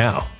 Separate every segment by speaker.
Speaker 1: now.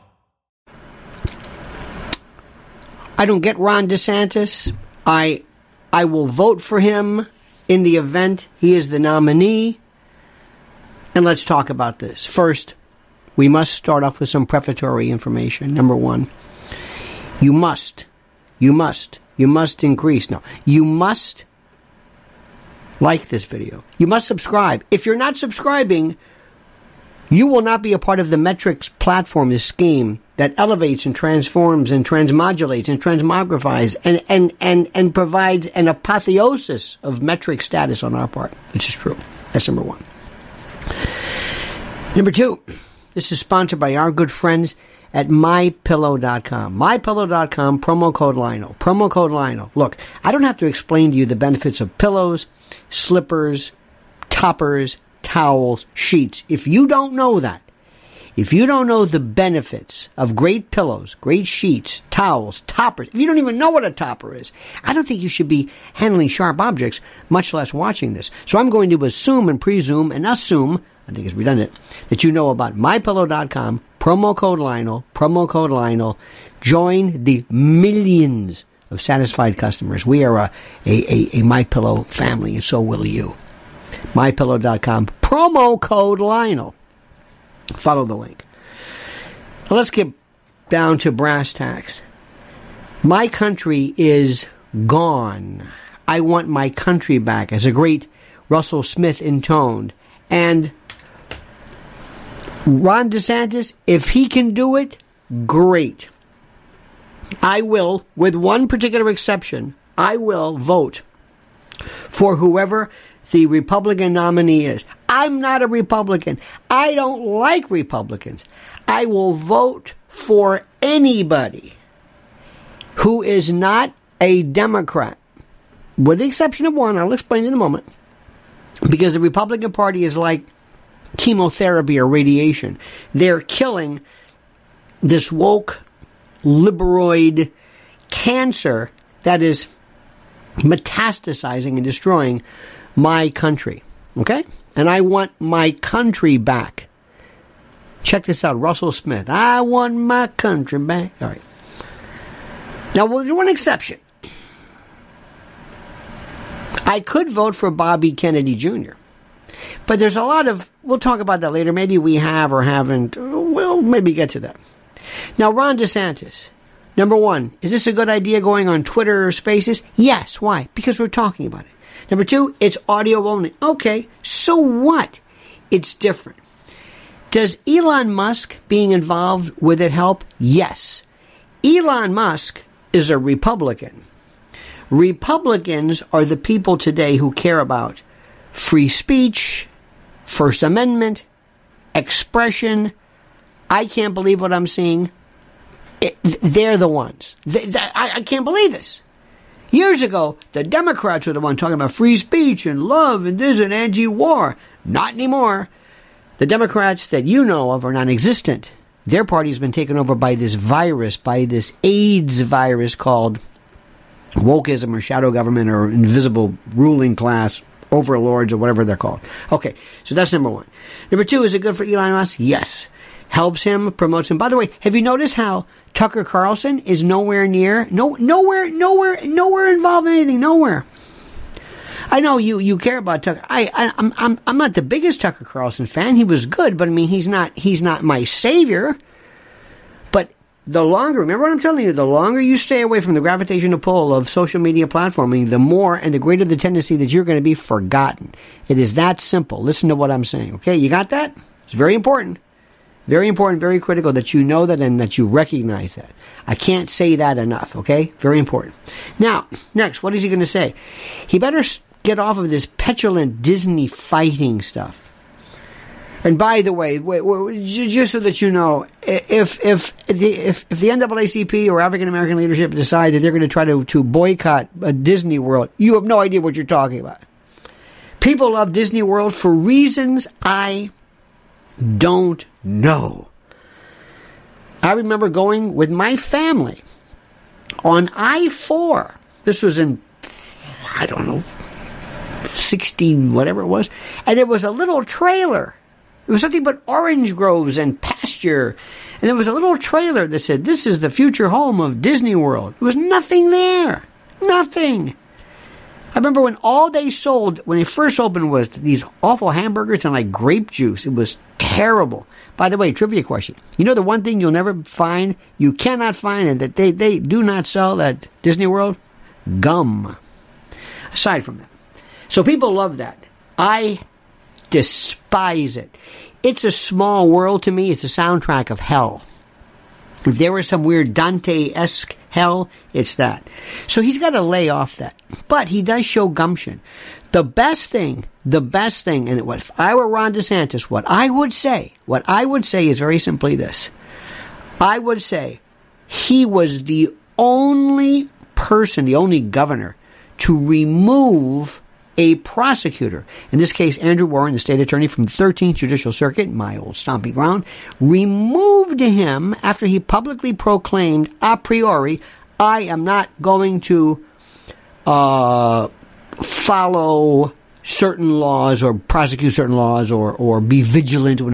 Speaker 2: I don't get Ron DeSantis. I I will vote for him in the event he is the nominee. And let's talk about this. First, we must start off with some prefatory information. Number one, you must, you must, you must increase. No, you must like this video. You must subscribe. If you're not subscribing, you will not be a part of the metrics platform, this scheme that elevates and transforms and transmodulates and transmogrifies and, and, and, and provides an apotheosis of metric status on our part, which is true. That's number one. Number two, this is sponsored by our good friends at mypillow.com. Mypillow.com, promo code Lionel. Promo code Lionel. Look, I don't have to explain to you the benefits of pillows, slippers, toppers, towels, sheets. If you don't know that, If you don't know the benefits of great pillows, great sheets, towels, toppers, if you don't even know what a topper is, I don't think you should be handling sharp objects, much less watching this. So I'm going to assume and presume and assume, I think it's redundant, that you know about mypillow.com, promo code Lionel, promo code Lionel. Join the millions of satisfied customers. We are a, a, a, a MyPillow family, and so will you. MyPillow.com, promo code Lionel. Follow the link. Now let's get down to brass tacks. My country is gone. I want my country back, as a great Russell Smith intoned. And Ron DeSantis, if he can do it, great. I will, with one particular exception, I will vote for whoever the Republican nominee is. I'm not a Republican. I don't like Republicans. I will vote for anybody who is not a Democrat, with the exception of one. I'll explain in a moment. Because the Republican Party is like chemotherapy or radiation. They're killing this woke liberoid cancer that is metastasizing and destroying my country. Okay? And I want my country back. Check this out Russell Smith. I want my country back. All right. Now, with one exception. I could vote for Bobby Kennedy Jr. But there's a lot of, we'll talk about that later. Maybe we have or haven't. We'll maybe get to that. Now, Ron DeSantis. Number one, is this a good idea going on Twitter or spaces? Yes. Why? Because we're talking about it. Number two, it's audio only. Okay, so what? It's different. Does Elon Musk being involved with it help? Yes. Elon Musk is a Republican. Republicans are the people today who care about free speech, First Amendment, expression. I can't believe what I'm seeing. It, they're the ones. They, they, I, I can't believe this. Years ago, the Democrats were the one talking about free speech and love and this and anti-war. Not anymore. The Democrats that you know of are non-existent. Their party's been taken over by this virus, by this AIDS virus called wokeism or shadow government or invisible ruling class overlords or whatever they're called. Okay, so that's number one. Number two, is it good for Elon Musk? Yes. Helps him, promotes him. By the way, have you noticed how Tucker Carlson is nowhere near, no, nowhere, nowhere, nowhere involved in anything, nowhere. I know you, you care about Tucker. I, I, I'm, I'm, I'm not the biggest Tucker Carlson fan. He was good, but I mean, he's not, he's not my savior. But the longer, remember what I'm telling you, the longer you stay away from the gravitational pull of social media platforming, the more and the greater the tendency that you're going to be forgotten. It is that simple. Listen to what I'm saying. Okay. You got that? It's very important. Very important, very critical that you know that and that you recognize that. I can't say that enough, okay? Very important. Now, next, what is he going to say? He better get off of this petulant Disney fighting stuff. And by the way, just so that you know, if if the if, if the NAACP or African American leadership decide that they're going to try to to boycott a Disney World, you have no idea what you're talking about. People love Disney World for reasons I don't know. I remember going with my family on I 4. This was in, I don't know, 60, whatever it was. And there was a little trailer. It was nothing but orange groves and pasture. And there was a little trailer that said, This is the future home of Disney World. There was nothing there. Nothing. I remember when all they sold when they first opened was these awful hamburgers and like grape juice. It was terrible. By the way, trivia question. You know the one thing you'll never find, you cannot find and that they, they do not sell at Disney World? Gum. Aside from that. So people love that. I despise it. It's a small world to me. It's the soundtrack of hell. If there was some weird Dante esque hell, it's that. So he's got to lay off that. But he does show gumption. The best thing, the best thing, and if I were Ron DeSantis, what I would say, what I would say is very simply this. I would say he was the only person, the only governor to remove a prosecutor, in this case Andrew Warren, the state attorney from the 13th Judicial Circuit, my old stomping ground, removed him after he publicly proclaimed a priori, I am not going to uh, follow certain laws or prosecute certain laws or, or be vigilant when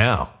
Speaker 1: now.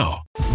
Speaker 3: now.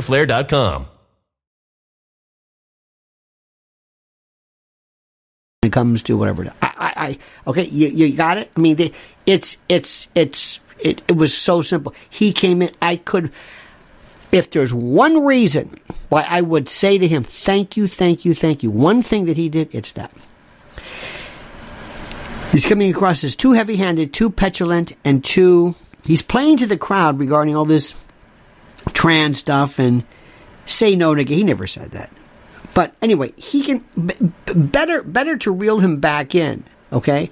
Speaker 1: fighterflare.com.
Speaker 2: When it comes to whatever, I, I, I okay, you, you got it. I mean, they, it's, it's, it's, it, it was so simple. He came in. I could, if there's one reason why I would say to him, "Thank you, thank you, thank you." One thing that he did, it's that. He's coming across as too heavy-handed, too petulant, and too. He's playing to the crowd regarding all this trans stuff and say no to gay. He never said that. But anyway, he can b- better better to reel him back in. Okay.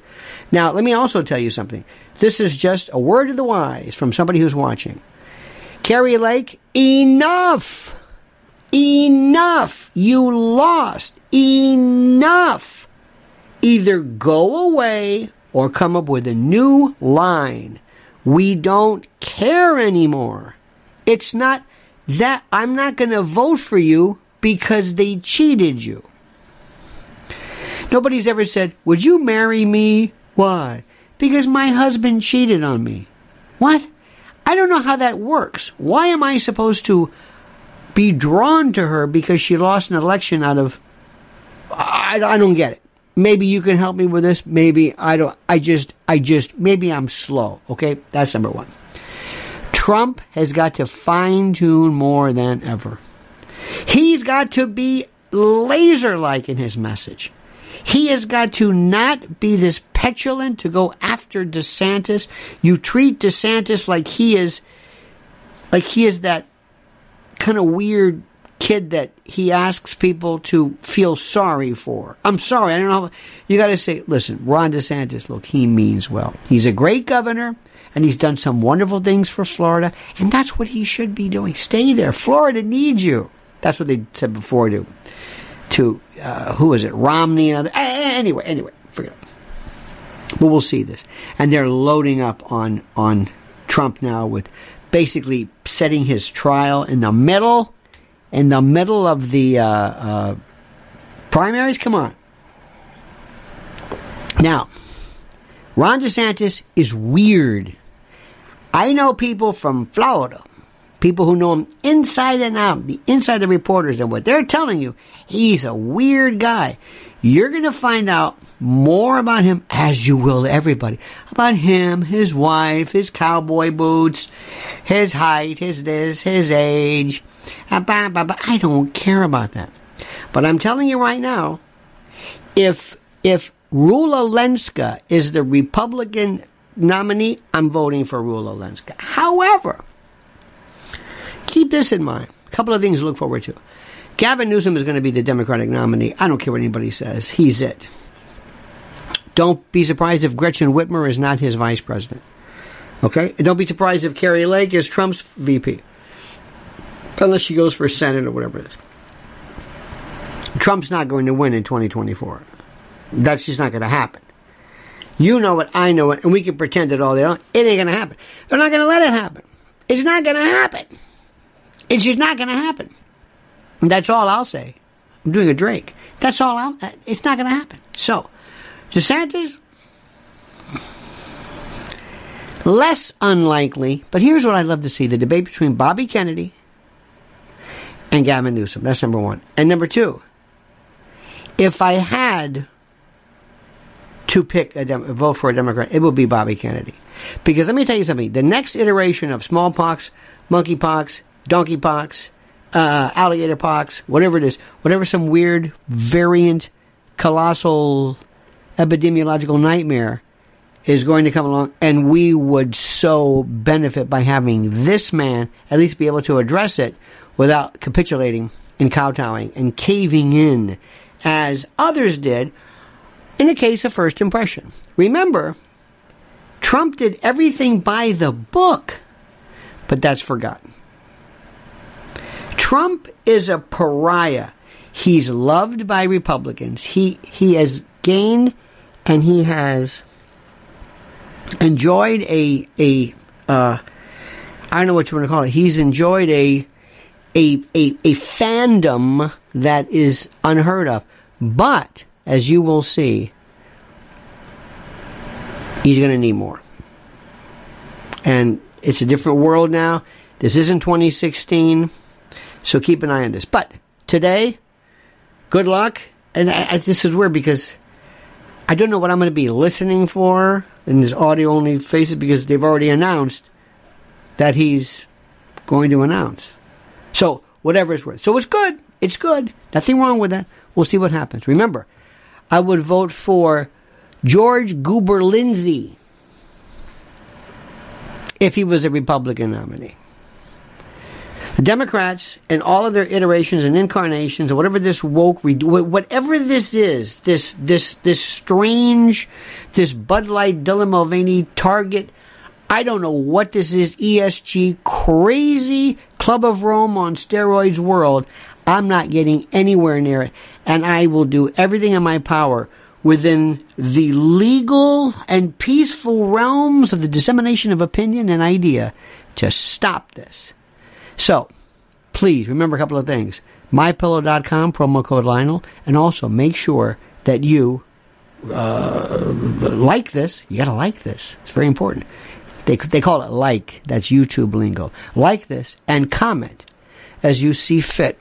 Speaker 2: Now let me also tell you something. This is just a word of the wise from somebody who's watching. Kari Lake, enough, enough. You lost. Enough. Either go away or come up with a new line. We don't care anymore. It's not that I'm not going to vote for you because they cheated you. Nobody's ever said, Would you marry me? Why? Because my husband cheated on me. What? I don't know how that works. Why am I supposed to be drawn to her because she lost an election out of. I, I don't get it. Maybe you can help me with this. Maybe I don't. I just, I just, maybe I'm slow. Okay? That's number one. Trump has got to fine tune more than ever. He's got to be laser like in his message. He has got to not be this petulant to go after DeSantis. You treat DeSantis like he is, like he is that kind of weird kid that he asks people to feel sorry for. I'm sorry, I don't know. You got to say, listen, Ron DeSantis, look, he means well. He's a great governor, and he's done some wonderful things for Florida, and that's what he should be doing. Stay there. Florida needs you. That's what they said before to, to uh, who was it, Romney and other. Anyway, anyway, forget it. But we'll see this, and they're loading up on on Trump now with basically setting his trial in the middle in the middle of the uh, uh, primaries? Come on. Now, Ron DeSantis is weird. I know people from Florida, people who know him inside and out, the inside the reporters, and what they're telling you, he's a weird guy. You're going to find out more about him, as you will everybody, about him, his wife, his cowboy boots, his height, his this, his age, Uh, I don't care about that. But I'm telling you right now, if if Rula Lenska is the Republican nominee, I'm voting for Rula Lenska. However, keep this in mind. A couple of things to look forward to. Gavin Newsom is going to be the Democratic nominee. I don't care what anybody says. He's it. Don't be surprised if Gretchen Whitmer is not his vice president. Okay? And don't be surprised if Kari Lake is Trump's VP unless she goes for Senate or whatever it is. Trump's not going to win in 2024. That's just not going to happen. You know it, I know it, and we can pretend it all day long. It ain't going to happen. They're not going to let it happen. It's not going to happen. It's just not going to happen. And that's all I'll say. I'm doing a Drake. That's all I'll. Uh, it's not going to happen. So, DeSantis, less unlikely. But here's what I'd love to see: the debate between Bobby Kennedy and Gavin Newsom. That's number one. And number two, if I had to pick a, Dem- vote for a Democrat, it would be Bobby Kennedy. Because let me tell you something: the next iteration of smallpox, monkeypox, donkeypox, uh, alligator pox, whatever it is, whatever some weird variant, colossal epidemiological nightmare is going to come along, and we would so benefit by having this man at least be able to address it without capitulating and kowtowing and caving in as others did in a case of first impression. Remember, Trump did everything by the book, but that's forgotten. Trump is a pariah. He's loved by Republicans. He he has gained and he has enjoyed a a uh, I don't know what you want to call it. He's enjoyed a a, a, a fandom that is unheard of. But, as you will see, he's going to need more. And it's a different world now. This isn't 2016. So keep an eye on this. But today, good luck. And I, I, this is weird because I don't know what I'm going to be listening for in this audio only spaces because they've already announced that he's going to announce. So, whatever it's worth. So it's good. It's good. Nothing wrong with that. We'll see what happens. Remember, I would vote for George Goober Lindsey if he was a Republican nominee. The Democrats and all of their iterations and incarnations, or whatever this woke, whatever this is, this this this strange, this Bud Light, Dylan Mulvaney, Target I don't know what this is, ESG, crazy Club of Rome on steroids world. I'm not getting anywhere near it. And I will do everything in my power within the legal and peaceful realms of the dissemination of opinion and idea to stop this. So, please remember a couple of things. MyPillow.com, promo code Lionel, and also make sure that you uh, like this. You gotta like this. It's very important. They, they call it like. That's YouTube lingo. Like this and comment as you see fit.